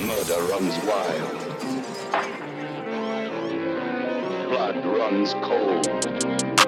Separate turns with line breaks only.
Murder runs wild. Blood runs cold.